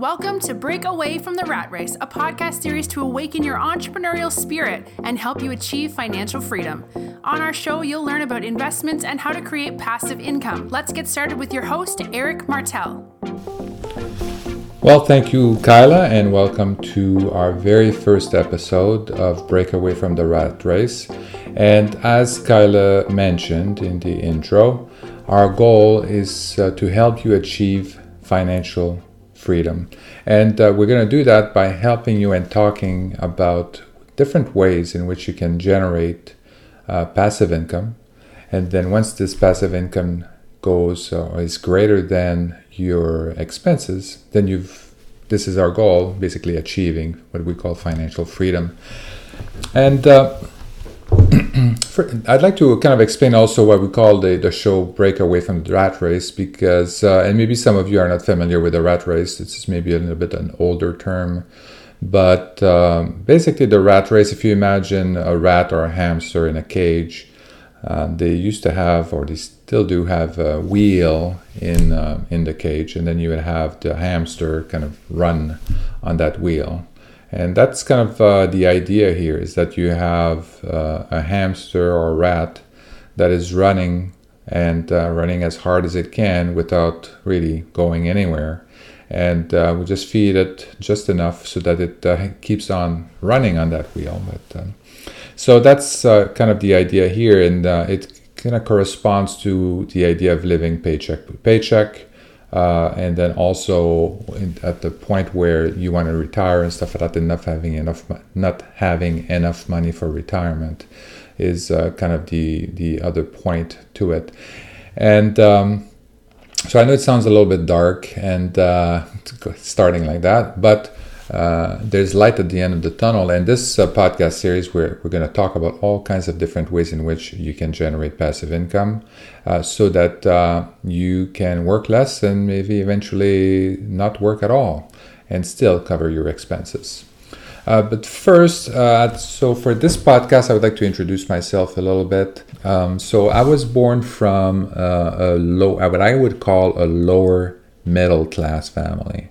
Welcome to Break Away from the Rat Race, a podcast series to awaken your entrepreneurial spirit and help you achieve financial freedom. On our show, you'll learn about investments and how to create passive income. Let's get started with your host, Eric Martel. Well, thank you, Kyla, and welcome to our very first episode of Break Away from the Rat Race. And as Kyla mentioned in the intro, our goal is uh, to help you achieve financial freedom. And uh, we're going to do that by helping you and talking about different ways in which you can generate uh, passive income. And then once this passive income goes or is greater than your expenses, then you've this is our goal, basically achieving what we call financial freedom. And uh, I'd like to kind of explain also what we call the, the show Break Away from the Rat Race because, uh, and maybe some of you are not familiar with the rat race, it's maybe a little bit an older term. But um, basically, the rat race, if you imagine a rat or a hamster in a cage, uh, they used to have, or they still do have, a wheel in uh, in the cage, and then you would have the hamster kind of run on that wheel. And that's kind of uh, the idea here is that you have uh, a hamster or a rat that is running and uh, running as hard as it can without really going anywhere. And uh, we just feed it just enough so that it keeps on running on that wheel. But um, so that's uh, kind of the idea here, and uh, it kind of corresponds to the idea of living paycheck to paycheck. Uh, and then also in, at the point where you want to retire and stuff like that, not having enough, not having enough money for retirement, is uh, kind of the the other point to it. And um, so I know it sounds a little bit dark and uh, starting like that, but uh, there's light at the end of the tunnel. And this uh, podcast series, we're, we're going to talk about all kinds of different ways in which you can generate passive income uh, so that uh, you can work less and maybe eventually not work at all and still cover your expenses. Uh, but first, so for this podcast, I would like to introduce myself a little bit. Um, so I was born from a low, what I would call a lower middle class family.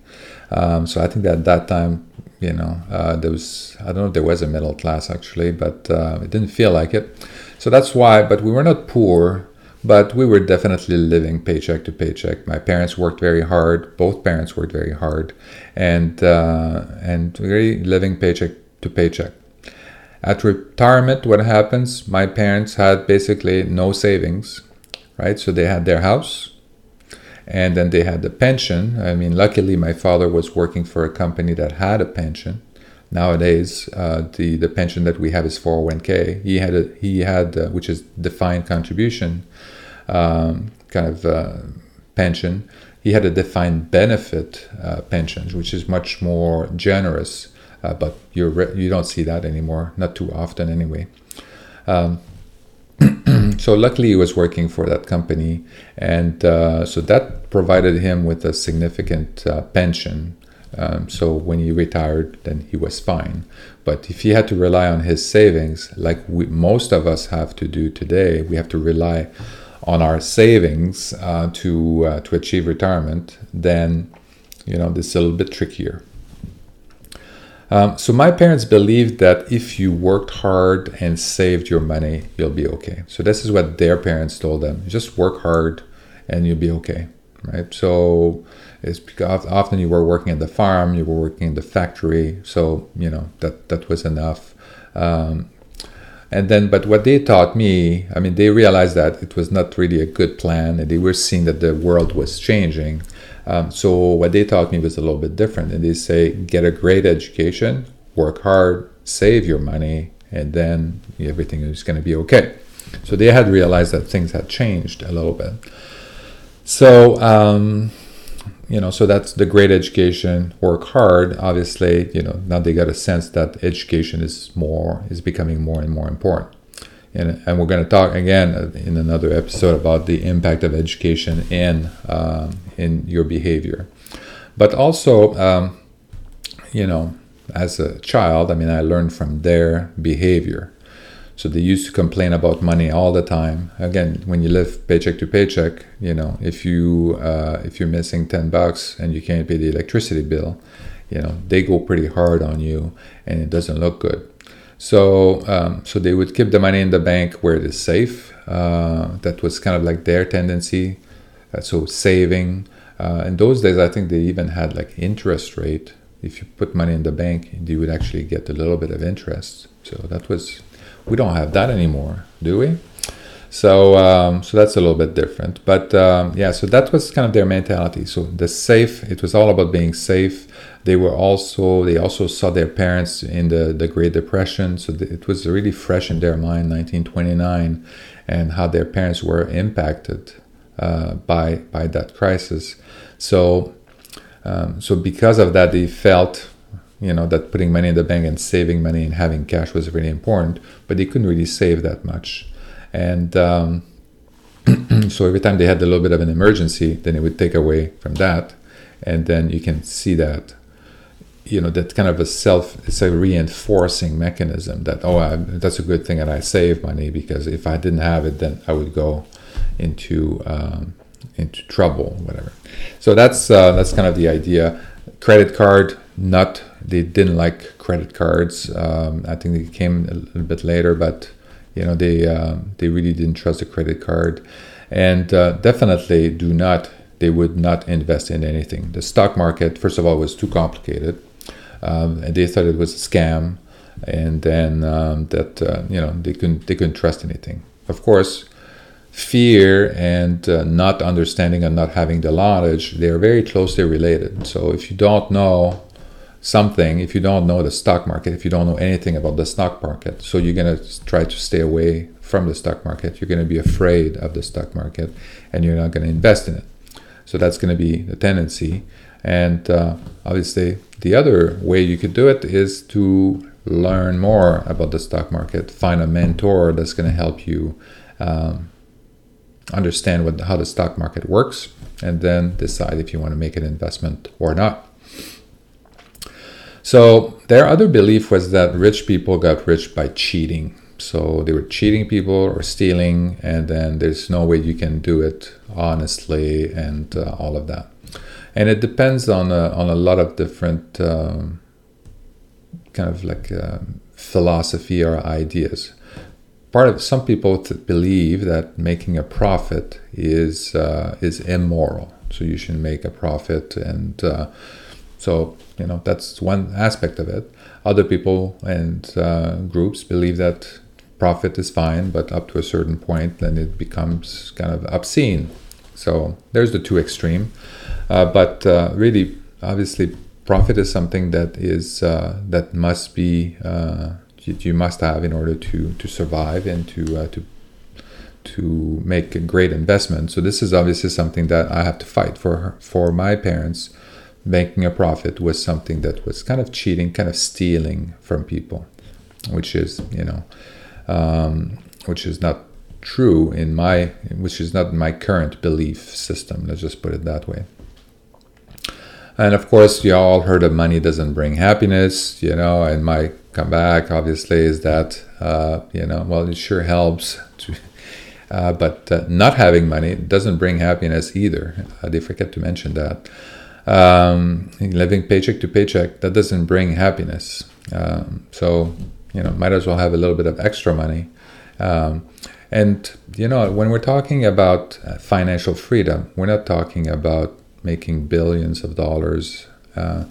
Um, so I think that at that time, you know, uh, there was, I don't know if there was a middle class actually, but uh, it didn't feel like it. So that's why, but we were not poor, but we were definitely living paycheck to paycheck. My parents worked very hard. Both parents worked very hard, and uh, and really living paycheck to paycheck. At retirement, what happens? My parents had basically no savings, right? So they had their house, and then they had the pension. I mean, luckily, my father was working for a company that had a pension. Nowadays, uh, the the pension that we have is 401k. He had a he had uh, which is defined contribution um, kind of uh, pension. He had a defined benefit uh, pension, which is much more generous. Uh, but you you don't see that anymore, not too often anyway. Um, so luckily he was working for that company and uh, so that provided him with a significant uh, pension. Um, so when he retired then he was fine. But if he had to rely on his savings like we, most of us have to do today we have to rely on our savings uh, to uh, to achieve retirement then you know this is a little bit trickier. Um, so my parents believed that if you worked hard and saved your money, you'll be okay. So this is what their parents told them: just work hard, and you'll be okay, right? So it's because often you were working at the farm, you were working in the factory, so you know that that was enough. Um, and then, but what they taught me, I mean, they realized that it was not really a good plan, and they were seeing that the world was changing. Um, so what they taught me was a little bit different, and they say get a great education, work hard, save your money, and then everything is going to be okay. So they had realized that things had changed a little bit. So um, you know, so that's the great education. Work hard. Obviously, you know, now they got a sense that education is more is becoming more and more important. And, and we're going to talk again in another episode about the impact of education in um, in your behavior. But also, um, you know, as a child, I mean, I learned from their behavior. So they used to complain about money all the time. Again, when you live paycheck to paycheck, you know, if you uh, if you're missing ten bucks and you can't pay the electricity bill, you know, they go pretty hard on you, and it doesn't look good. So um, so they would keep the money in the bank where it is safe. Uh, that was kind of like their tendency. Uh, so saving. Uh, in those days, I think they even had like interest rate. If you put money in the bank, you would actually get a little bit of interest. So that was we don't have that anymore, do we? So um, so that's a little bit different. But um, yeah, so that was kind of their mentality. So the safe, it was all about being safe. They were also they also saw their parents in the the Great Depression, so it was really fresh in their mind, 1929, and how their parents were impacted uh, by by that crisis. So um, so because of that, they felt you know that putting money in the bank and saving money and having cash was really important but they couldn't really save that much. And um, so every time they had a little bit of an emergency then it would take away from that and then you can see that you know that kind of a self it's a reinforcing mechanism that oh I, that's a good thing that i save money because if i didn't have it then i would go into um, into trouble whatever. So that's uh, that's kind of the idea. Credit card not they didn't like credit cards. Um, I think they came a little bit later, but you know they uh, they really didn't trust the credit card, and uh, definitely do not. They would not invest in anything. The stock market, first of all, was too complicated, um, and they thought it was a scam, and then um, that uh, you know they couldn't they couldn't trust anything. Of course, fear and uh, not understanding and not having the knowledge they are very closely related so if you don't know something if you don't know the stock market if you don't know anything about the stock market. So you're going to try to stay away from the stock market. You're going to be afraid of the stock market and you're not going to invest in it. So that's going to be the tendency. And uh, obviously the other way you could do it is to learn more about the stock market find a mentor that's going to help you um, understand what how the stock market works and then decide if you want to make an investment or not so their other belief was that rich people got rich by cheating. So they were cheating people or stealing, and then there's no way you can do it honestly and uh, all of that. And it depends on a, on a lot of different um, kind of like uh, philosophy or ideas. Part of some people believe that making a profit is uh, is immoral, so you should make a profit and uh, so you know that's one aspect of it. Other people and uh, groups believe that profit is fine, but up to a certain point, then it becomes kind of obscene. So there's the two extreme. Uh, but uh, really, obviously, profit is something that is uh, that must be uh, you, you, must have in order to to survive and to uh, to to make a great investment. So this is obviously something that I have to fight for for my parents making a profit was something that was kind of cheating, kind of stealing from people, which is, you know, um, which is not true in my, which is not my current belief system. Let's just put it that way. And of course, you all heard of money doesn't bring happiness, you know, and my comeback obviously is that, uh, you know, well, it sure helps to, uh, but uh, not having money doesn't bring happiness either. Uh, they forget to mention that um, living paycheck to paycheck that doesn't bring happiness. Um, so you know might as well have a little bit of extra money. Um, and you know when we're talking about uh, financial freedom we're not talking about making billions of dollars. Uh,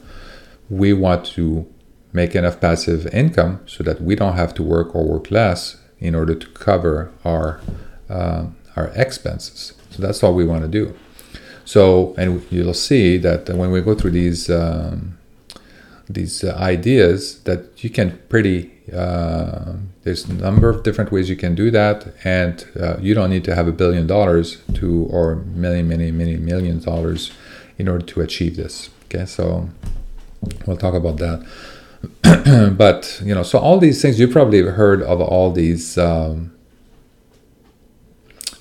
we want to make enough passive income so that we don't have to work or work less in order to cover our uh, our expenses. So that's all we want to do so, and you'll see that when we go through these um, these uh, ideas, that you can pretty uh, there's a number of different ways you can do that, and uh, you don't need to have a billion dollars to or many, many, many million dollars in order to achieve this. Okay, so we'll talk about that. but you know, so all these things you probably have heard of all these. Um,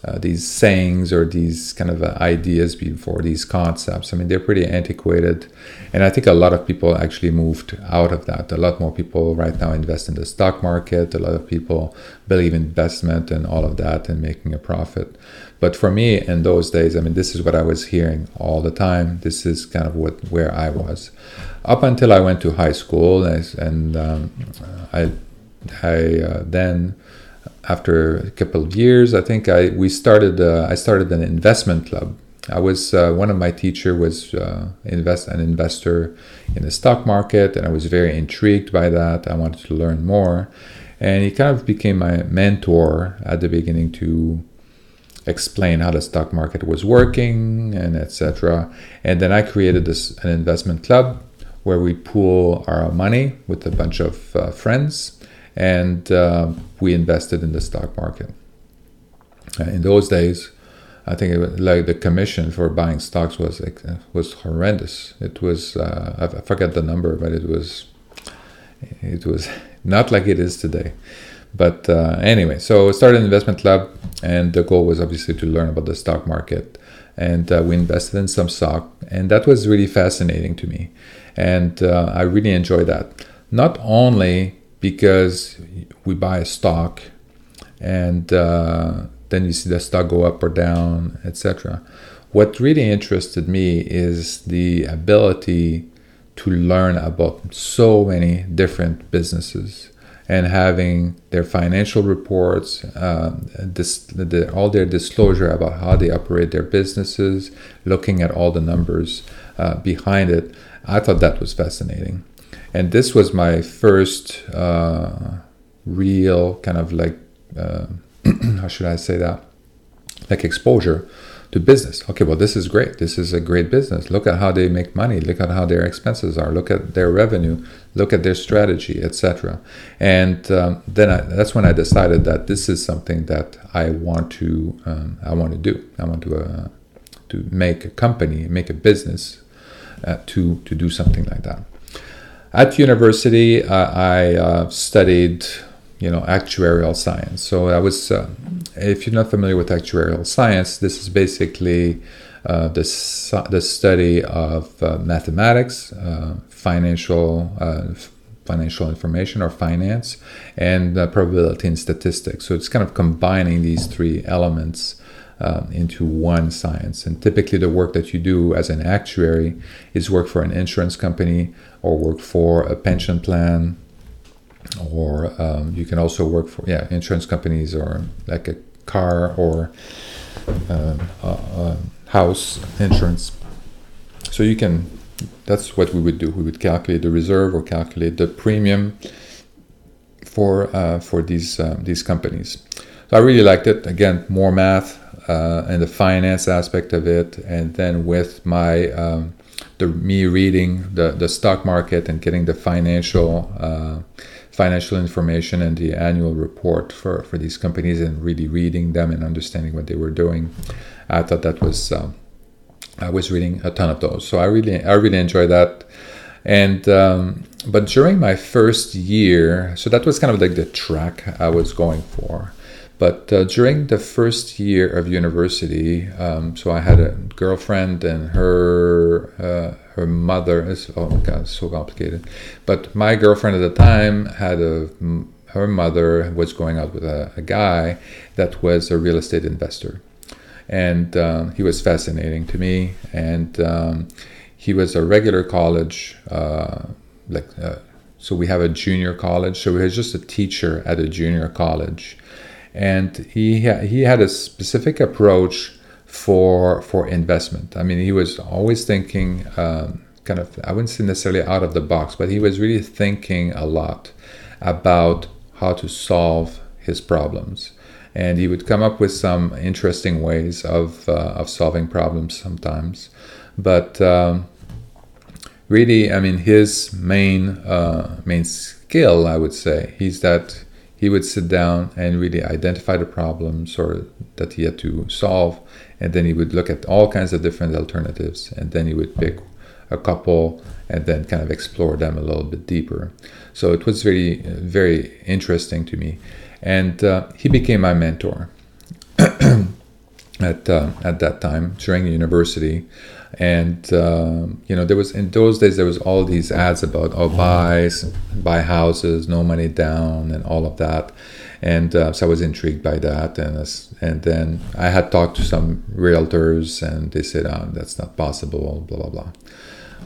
uh, these sayings or these kind of uh, ideas before these concepts. I mean, they're pretty antiquated, and I think a lot of people actually moved out of that. A lot more people right now invest in the stock market. A lot of people believe in investment and all of that and making a profit. But for me, in those days, I mean, this is what I was hearing all the time. This is kind of what where I was, up until I went to high school, and, and um, I, I uh, then after a couple of years, I think I we started uh, I started an investment club. I was uh, one of my teacher was uh, invest an investor in the stock market, and I was very intrigued by that. I wanted to learn more, and he kind of became my mentor at the beginning to explain how the stock market was working and etc. And then I created this an investment club where we pool our money with a bunch of uh, friends and uh, we invested in the stock market. Uh, in those days, I think it was, like the commission for buying stocks was like, was horrendous. It was uh, I forget the number, but it was it was not like it is today. But uh, anyway, so I started an investment club, and the goal was obviously to learn about the stock market. And uh, we invested in some stock, and that was really fascinating to me, and uh, I really enjoyed that. Not only because we buy a stock and uh, then you see the stock go up or down, etc. What really interested me is the ability to learn about so many different businesses and having their financial reports, uh, this, the, all their disclosure about how they operate their businesses, looking at all the numbers uh, behind it. I thought that was fascinating and this was my first uh, real kind of like uh, how should I say that like exposure to business. Okay, well this is great. This is a great business. Look at how they make money. Look at how their expenses are. Look at their revenue. Look at their strategy, etc. And um, then I, that's when I decided that this is something that I want to um, I want to do. I want to uh, to make a company, make a business uh, to to do something like that. At university, uh, I uh, studied, you know, actuarial science. So I was, uh, if you're not familiar with actuarial science, this is basically uh, the, the study of uh, mathematics, uh, financial financial information or finance, and probability and statistics. So it's kind of combining these three elements um, into one science. And typically, the work that you do as an actuary is work for an insurance company or work for a pension plan, or um, you can also work for yeah insurance companies or like a car or um, house insurance. So you can. That's what we would do. We would calculate the reserve or calculate the premium for uh, for these uh, these companies. So I really liked it. Again, more math, uh, and the finance aspect of it, and then with my um, the me reading the the stock market and getting the financial uh, financial information and the annual report for for these companies and really reading them and understanding what they were doing, I thought that was um, I was reading a ton of those, so I really I really enjoyed that. And um, but during my first year, so that was kind of like the track I was going for. But uh, during the first year of university, um, so I had a girlfriend and her uh, her mother is oh my god, so complicated. But my girlfriend at the time had a her mother was going out with a, a guy that was a real estate investor, and um, he was fascinating to me. And um, he was a regular college, uh, like uh, so we have a junior college. So he was just a teacher at a junior college and he ha- he had a specific approach for for investment. I mean, he was always thinking um, kind of I wouldn't say necessarily out of the box, but he was really thinking a lot about how to solve his problems, and he would come up with some interesting ways of uh, of solving problems sometimes, but. Um, really, I mean, his main uh, main skill, I would say, he's that he would sit down and really identify the problems or that he had to solve and then he would look at all kinds of different alternatives and then he would pick a couple and then kind of explore them a little bit deeper. So it was very very interesting to me. And uh, he became my mentor at uh, at that time during university, and uh, you know there was in those days there was all these ads about oh buy buy houses, no money down, and all of that, and uh, so I was intrigued by that, and and then I had talked to some realtors, and they said oh, that's not possible, blah blah blah,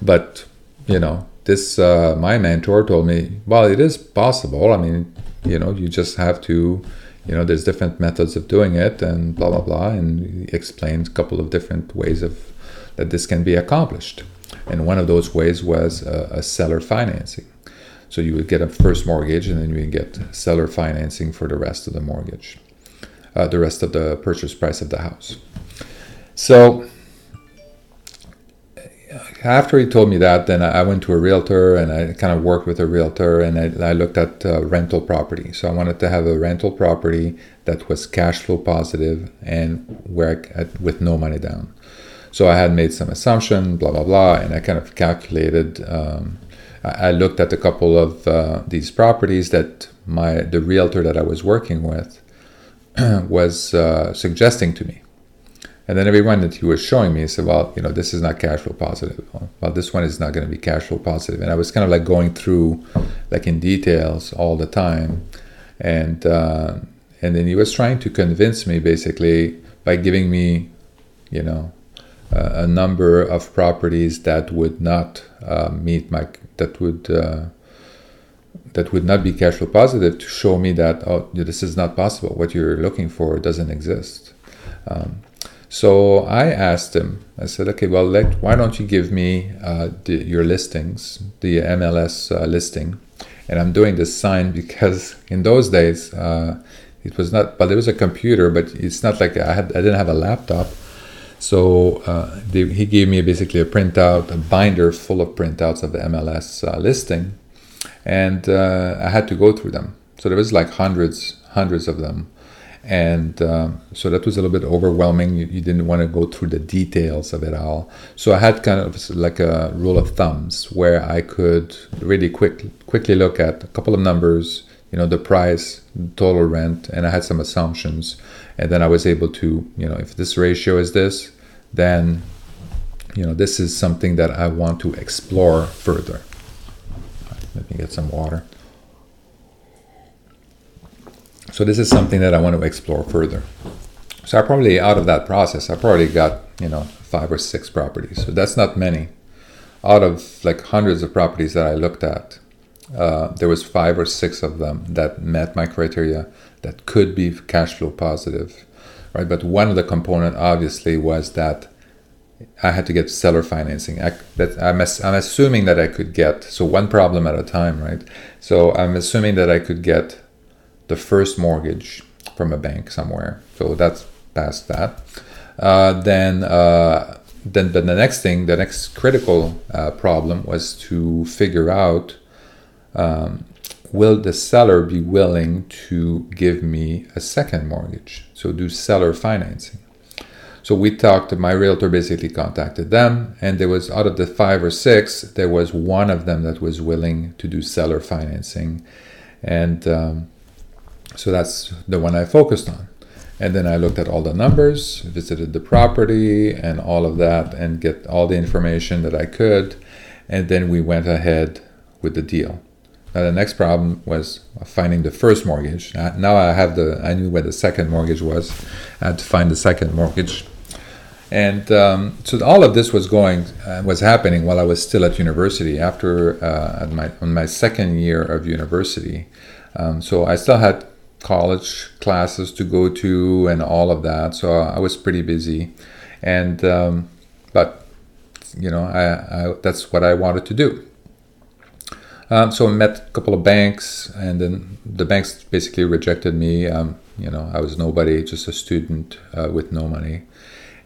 but you know this uh, my mentor told me well it is possible. I mean you know you just have to you know there's different methods of doing it and blah blah blah and explained a couple of different ways of that this can be accomplished and one of those ways was a, a seller financing so you would get a first mortgage and then you would get seller financing for the rest of the mortgage uh, the rest of the purchase price of the house so after he told me that, then I went to a realtor and I kind of worked with a realtor and I, I looked at uh, rental property. So I wanted to have a rental property that was cash flow positive and I, with no money down. So I had made some assumption, blah blah blah, and I kind of calculated. Um, I, looked at a couple of uh, these properties that my the realtor that I was working with was uh, suggesting to me. And then every one that he was showing me, said, well, you know, this is not cash flow positive. Well, this one is not going to be cash flow positive. And I was kind of like going through, like in details all the time. And, uh, and then he was trying to convince me basically by giving me, you know, a number of properties that would not uh, meet my, that would, uh, that would not be cash flow positive to show me that, oh, this is not possible. What you're looking for doesn't exist. Um, so I asked him, I said, okay, well, let, why don't you give me uh, the, your listings, the MLS uh, listing? And I'm doing this sign because in those days, uh, it was not, but there was a computer, but it's not like I, had, I didn't have a laptop. So uh, they, he gave me basically a printout, a binder full of printouts of the MLS uh, listing. And uh, I had to go through them. So there was like hundreds, hundreds of them and uh, so that was a little bit overwhelming. You, you, didn't want to go through the details of it all. So I had kind of like a rule of thumbs where I could really quick quickly look at a couple of numbers, you know, the price, total rent, and I had some assumptions, and then I was able to, you know, if this ratio is this, then, you know, this is something that I want to explore further. Let me get some water. So this is something that I want to explore further. So I probably out of that process, I probably got you know five or six properties. So that's not many. Out of like hundreds of properties that I looked at, uh, there was five or six of them that met my criteria that could be cash flow positive, right? But one of the component obviously was that I had to get seller financing. I, that I'm, I'm assuming that I could get so one problem at a time, right? So I'm assuming that I could get the first mortgage from a bank somewhere. So that's past that. Uh, then, uh, then, then the next thing, the next critical uh, problem was to figure out um, will the seller be willing to give me a second mortgage? So do seller financing. So we talked. My realtor basically contacted them, and there was out of the five or six, there was one of them that was willing to do seller financing, and um, so that's the one I focused on. And then I looked at all the numbers, visited the property and all of that, and get all the information that I could. And then we went ahead with the deal. Now the next problem was finding the first mortgage. Now I have the I knew where the second mortgage was. I had to find the second mortgage, and um, so all of this was going uh, was happening while I was still at university. After uh, at my on my second year of university, um, so I still had college classes to go to and all of that. So I was pretty busy, and um, but you know I, I, that's what I wanted to do. Um, so I met a couple of banks, and then the banks basically rejected me. Um, you know, I was nobody, just a student uh, with no money.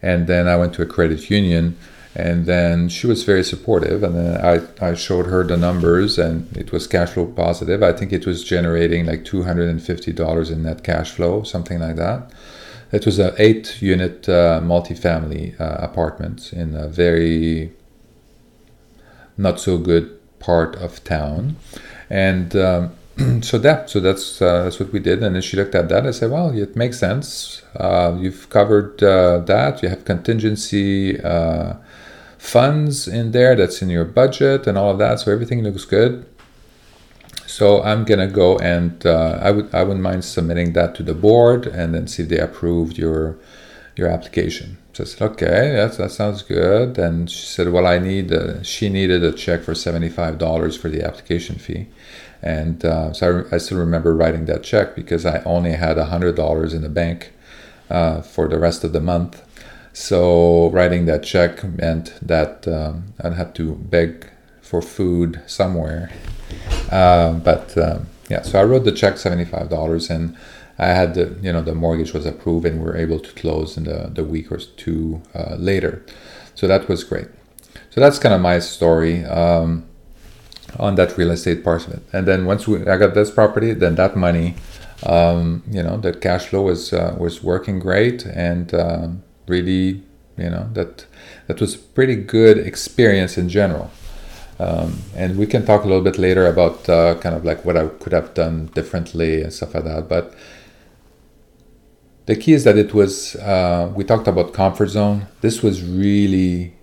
And then I went to a credit union, and then she was very supportive and then I, I showed her the numbers and it was cash flow positive i think it was generating like $250 in net cash flow something like that it was an eight unit uh, multifamily uh, apartment in a very not so good part of town. And um, so that so that's uh, that's what we did. And then she looked at that I said well it makes sense. Uh, you've covered uh, that. You have contingency uh, funds in there that's in your budget and all of that. So everything looks good. So I'm gonna go and uh, I would I wouldn't mind submitting that to the board and then see if they approved your your application I said okay that, that sounds good and she said well I need a, she needed a check for $75 for the application fee and uh, so I, I, still remember writing that check because I only had $100 in the bank uh, for the rest of the month. So writing that check meant that um, I'd have to beg for food somewhere. Uh, but um, yeah, so I wrote the check $75 and I had the, you know, the mortgage was approved and we were able to close in the, the week or two uh, later. So that was great. So that's kind of my story. Um, on that real estate part of it. And then once we, I got this property, then that money, um, you know, that cash flow was uh, was working great, and uh, really, you know, that that was a pretty good experience in general. Um, and we can talk a little bit later about uh, kind of like what I could have done differently and stuff like that. But the key is that it was. Uh, we talked about comfort zone. This was really,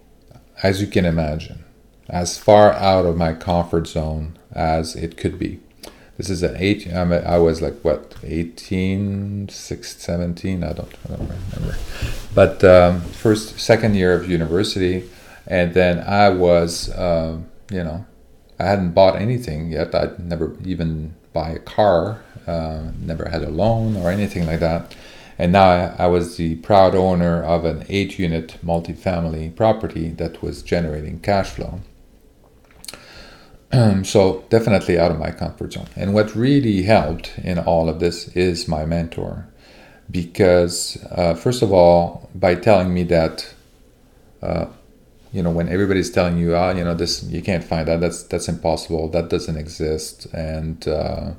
as you can imagine as far out of my comfort zone as it could be. This is an eight. I was like what 18, 6, 17. I don't, I don't remember. But um, first, second year of university, and then I was, uh, you know, I hadn't bought anything yet. I'd never even buy a car. Uh, never had a loan or anything like that. And now I, I was the proud owner of an eight-unit multifamily property that was generating cash flow. So definitely out of my comfort zone. And what really helped in all of this is my mentor, because uh, first of all, by telling me that, uh, you know, when everybody's telling you, ah, you know, this you can't find that, that's that's impossible, that doesn't exist, and uh,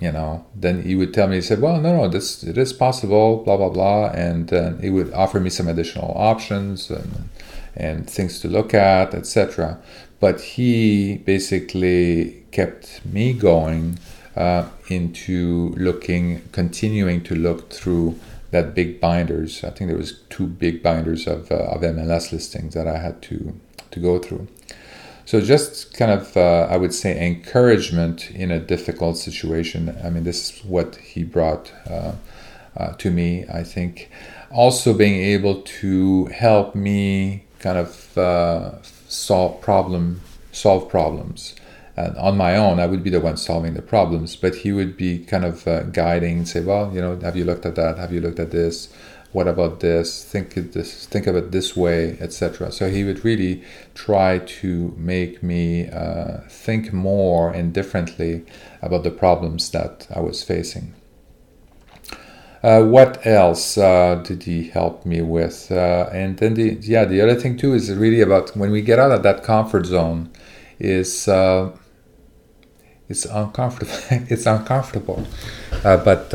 you know, then he would tell me, he said, well, no, no, this it is possible, blah blah blah, and uh, he would offer me some additional options and and things to look at, etc but he basically kept me going uh, into looking, continuing to look through that big binders. I think there was two big binders of, uh, of MLS listings that I had to to go through. So just kind of, uh, I would say, encouragement in a difficult situation. I mean, this is what he brought uh, uh, to me. I think also being able to help me kind of uh, solve problem solve problems. And on my own, I would be the one solving the problems, but he would be kind of uh, guiding, say, "Well, you know, have you looked at that? Have you looked at this? What about this? Think of this, think of it this way, etc." So he would really try to make me uh, think more and differently about the problems that I was facing. Uh, what else uh, did he help me with? Uh, and then the yeah, the other thing too is really about when we get out of that comfort zone, is uh, it's uncomfortable. it's uncomfortable, uh, but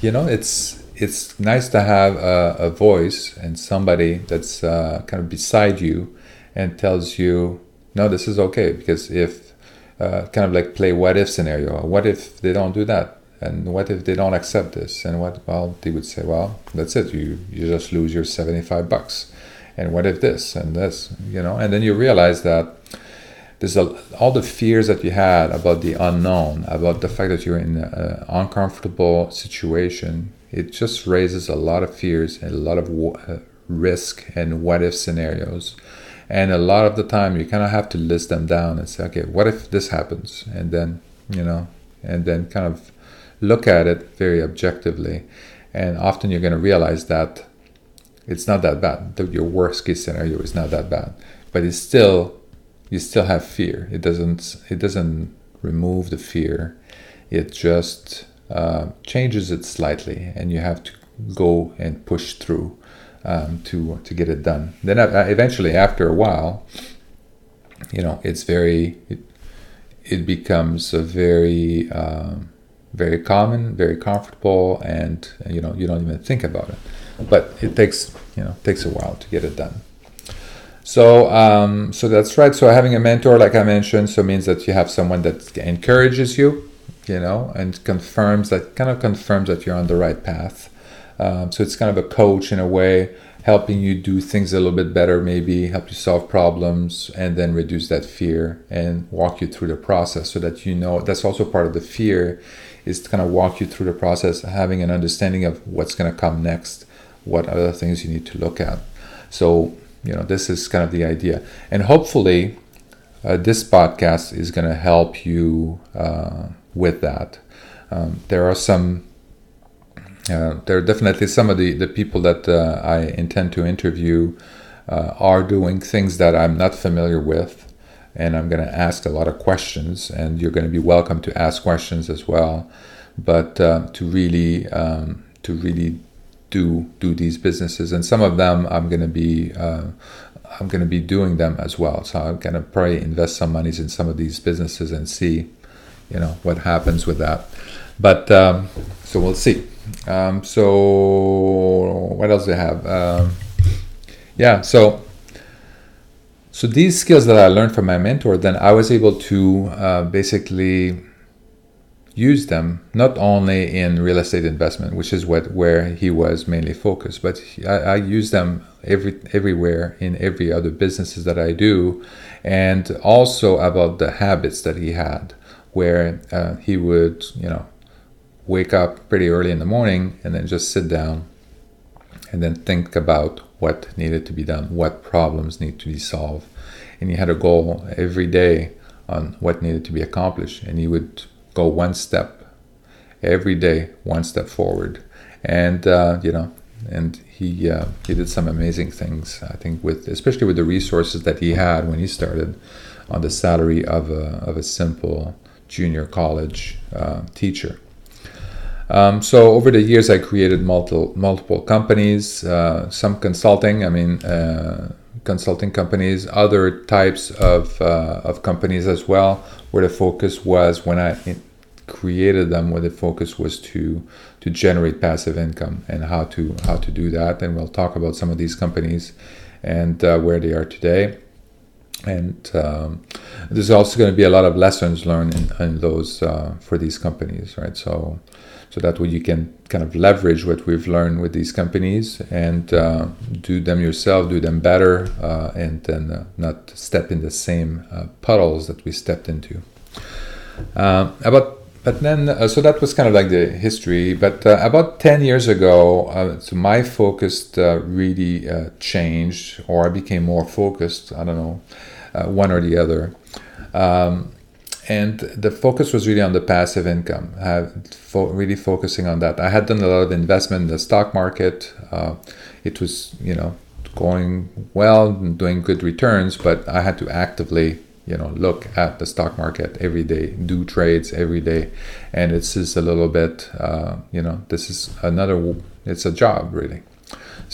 you know it's it's nice to have a, a voice and somebody that's uh, kind of beside you and tells you, no, this is okay because if uh, kind of like play what if scenario. What if they don't do that? and what if they don't accept this and what well they would say well that's it you you just lose your 75 bucks and what if this and this you know and then you realize that there's a, all the fears that you had about the unknown about the fact that you're in an uncomfortable situation it just raises a lot of fears and a lot of uh, risk and what if scenarios and a lot of the time you kind of have to list them down and say okay what if this happens and then you know and then kind of look at it very objectively. And often you're going to realize that it's not that bad. Your worst case scenario is not that bad, but it's still you still have fear. It doesn't it doesn't remove the fear. It just uh, changes it slightly, and you have to go and push through um, to to get it done. Then uh, eventually, after a while, you know, it's very it, it becomes a very um, very common, very comfortable, and you know you don't even think about it. But it takes you know takes a while to get it done. So um, so that's right. So having a mentor, like I mentioned, so means that you have someone that encourages you, you know, and confirms that kind of confirms that you're on the right path. Um, so it's kind of a coach in a way, helping you do things a little bit better, maybe help you solve problems, and then reduce that fear and walk you through the process so that you know that's also part of the fear is to kind of walk you through the process, having an understanding of what's going to come next, what other things you need to look at. So, you know, this is kind of the idea. And hopefully, uh, this podcast is going to help you uh, with that. Um, there are some, uh, there are definitely some of the, the people that uh, I intend to interview uh, are doing things that I'm not familiar with. And I'm going to ask a lot of questions, and you're going to be welcome to ask questions as well. But uh, to really, um, to really do do these businesses, and some of them I'm going to be I'm going to be doing them as well. So I'm going to probably invest some monies in some of these businesses and see, you know, what happens with that. But um, so we'll see. Um, so what else do I have? Um, yeah. So so these skills that I learned from my mentor, then I was able to uh, basically use them not only in real estate investment, which is what where he was mainly focused, but I, I use them every everywhere in every other businesses that I do, and also about the habits that he had, where uh, he would you know wake up pretty early in the morning and then just sit down and then think about what needed to be done, what problems need to be solved, and he had a goal every day on what needed to be accomplished, and he would go one step every day, one step forward. And uh, you know, and he uh, he did some amazing things. I think with especially with the resources that he had when he started on the salary of a of a simple junior college uh, teacher. Um, so over the years, I created multiple multiple companies, uh, some consulting. I mean, uh, consulting companies, other types of uh, of companies as well, where the focus was when I created them, where the focus was to to generate passive income and how to how to do that. And we'll talk about some of these companies and uh, where they are today. And um, there's also going to be a lot of lessons learned in, in those uh, for these companies, right? So so that way you can kind of leverage what we've learned with these companies and uh, do them yourself, do them better, uh, and then uh, not step in the same uh, puddles that we stepped into. Uh, about but then uh, so that was kind of like the history but uh, about 10 years ago uh, so my focus really changed or i became more focused i don't know one or the other. Um, and the focus was really on the passive income fo- really focusing on that. I had done a lot of investment in the stock market. Uh, it was you know going well doing good returns but i had to actively you know look at the stock market every day do trades every day. And it's just a little bit uh, you know this is another it's a job really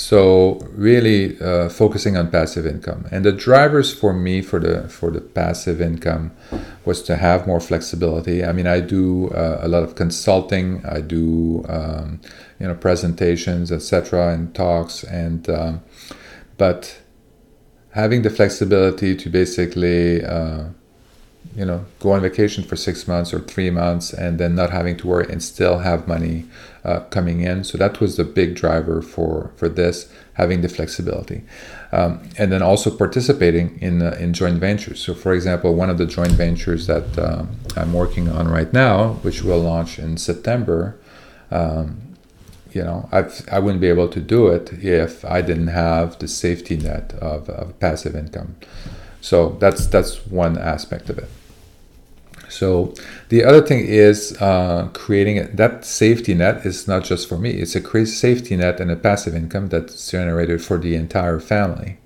so really uh, focusing on passive income. And the drivers for me for the for the passive income was to have more flexibility. I mean i do uh, a lot of consulting. I do um, you know presentations etc and talks. And um, but having the flexibility to basically uh, you know go on vacation for six months or three months and then not having to worry and still have money uh, coming in so that was the big driver for for this having the flexibility um, and then also participating in uh, in joint ventures so for example one of the joint ventures that um, i'm working on right now which will launch in september um, you know, I've, I wouldn't be able to do it if I didn't have the safety net of, of passive income. So that's that's one aspect of it. So the other thing is uh, creating it, that safety net is not just for me. It's a safety net and a passive income that's generated for the entire family.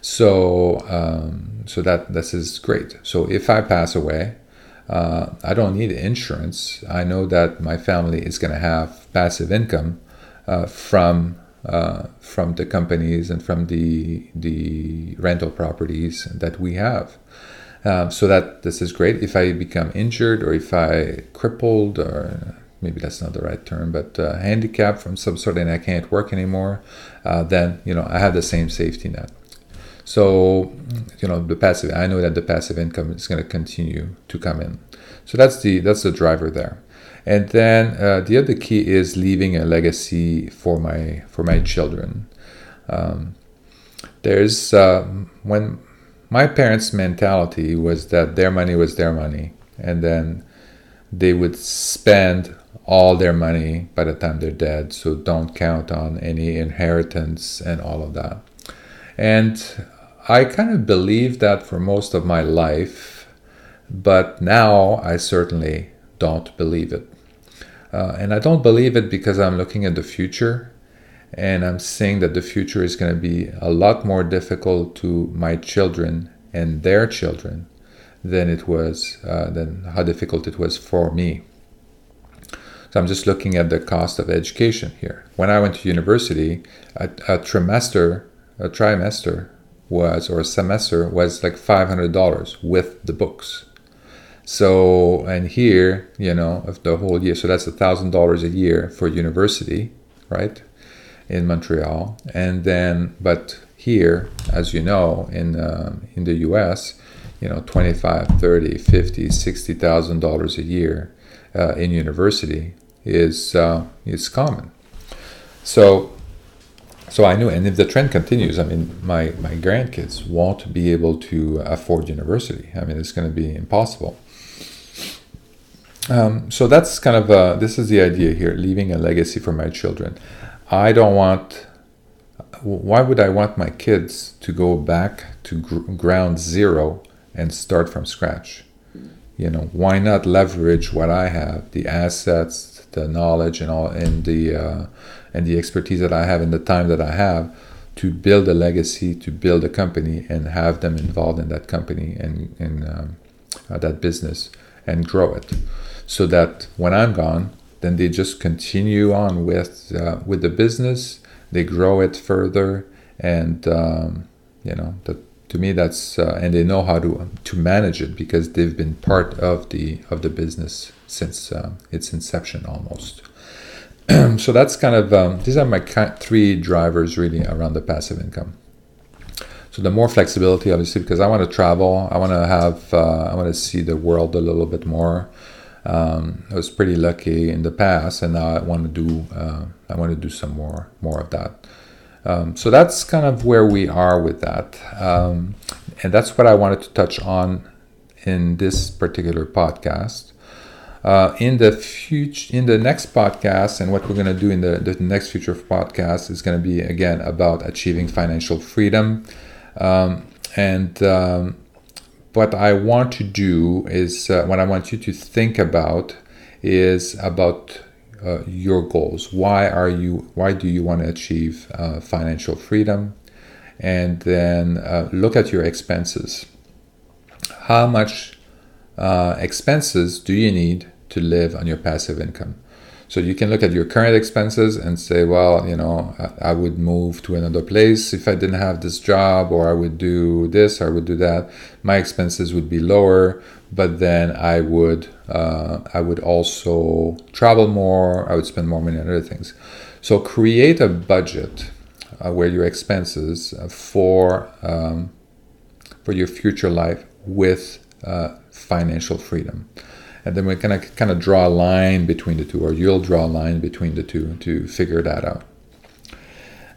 So um, so that this is great. So if I pass away, uh, I don't need insurance. I know that my family is going to have passive income uh, from uh, from the companies and from the the rental properties that we have. Um, so that this is great. If I become injured or if I crippled or maybe that's not the right term, but uh, handicapped from some sort and I can't work anymore, uh, then you know I have the same safety net. So, you know, the passive. I know that the passive income is going to continue to come in. So that's the that's the driver there. And then uh, the other key is leaving a legacy for my for my children. Um, there's uh, when my parents' mentality was that their money was their money, and then they would spend all their money by the time they're dead. So don't count on any inheritance and all of that. And I kind of believed that for most of my life, but now I certainly don't believe it. Uh, and I don't believe it because I'm looking at the future and I'm seeing that the future is going to be a lot more difficult to my children and their children than it was, uh, than how difficult it was for me. So I'm just looking at the cost of education here. When I went to university, a, a trimester, a trimester was, or a semester was like $500 with the books. So, and here, you know, of the whole year, so that's a thousand dollars a year for university, right, in Montreal, and then, but here, as you know, in uh, in the U.S., you know, 25, 30, 50, 60,000 dollars a year uh, in university is uh, is common. So so I knew, and if the trend continues, I mean, my, my grandkids won't be able to afford university. I mean, it's going to be impossible. Um, so that's kind of uh, this is the idea here, leaving a legacy for my children. I don't want. Why would I want my kids to go back to gr- ground zero and start from scratch? You know, why not leverage what I have, the assets, the knowledge, and all, and the uh, and the expertise that I have and the time that I have to build a legacy, to build a company, and have them involved in that company and in um, uh, that business and grow it, so that when I'm gone, then they just continue on with uh, with the business. They grow it further, and um, you know to me that's uh, and they know how to to manage it because they've been part of the of the business since uh, its inception almost. so that's kind of um, these are my three drivers really around the passive income. So the more flexibility, obviously, because I want to travel, I want to have, uh, I want to see the world a little bit more. Um, I was pretty lucky in the past, and now I want to do, uh, I want to do some more, more of that. Um, so that's kind of where we are with that, um, and that's what I wanted to touch on in this particular podcast. Uh, in the future, in the next podcast, and what we're going to do in the, the next future podcast is going to be again about achieving financial freedom. Um, and um, what I want to do is uh, what I want you to think about is about uh, your goals. Why are you? Why do you want to achieve uh, financial freedom? And then uh, look at your expenses. How much uh, expenses do you need to live on your passive income. So you can look at your current expenses and say, well, you know, I would move to another place if I didn't have this job, or I would do this, or I would do that. My expenses would be lower, but then I would, uh, I would also travel more. I would spend more money on other things. So create a budget uh, where your expenses uh, for um, for your future life with uh, financial freedom and then we're gonna kind of draw a line between the two, or you'll draw a line between the two to figure that out.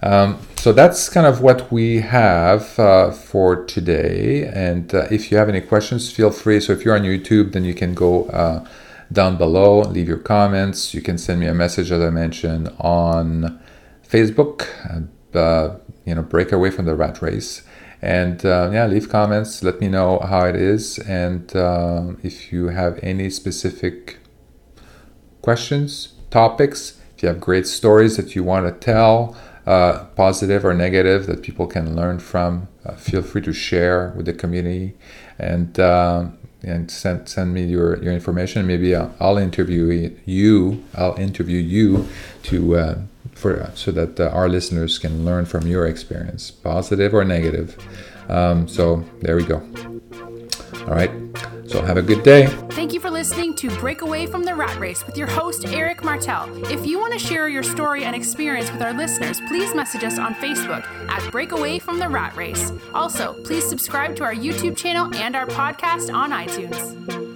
Um, so that's kind of what we have uh, for today. And uh, if you have any questions, feel free. So if you're on YouTube, then you can go uh, down below, leave your comments. You can send me a message, as I mentioned, on Facebook. Uh, you know, break away from the rat race. And uh, yeah, leave comments. Let me know how it is, and uh, if you have any specific questions, topics, if you have great stories that you want to tell, uh, positive or negative, that people can learn from, uh, feel free to share with the community, and uh, and send send me your, your information. Maybe I'll, I'll interview you. I'll interview you to uh, for so that uh, our listeners can learn from your experience, positive or negative. Um, so there we go. All right. So have a good day. Thank you for listening to Break Away from the Rat Race with your host, Eric Martel. If you want to share your story and experience with our listeners, please message us on Facebook at Break Away from the Rat Race. Also, please subscribe to our YouTube channel and our podcast on iTunes.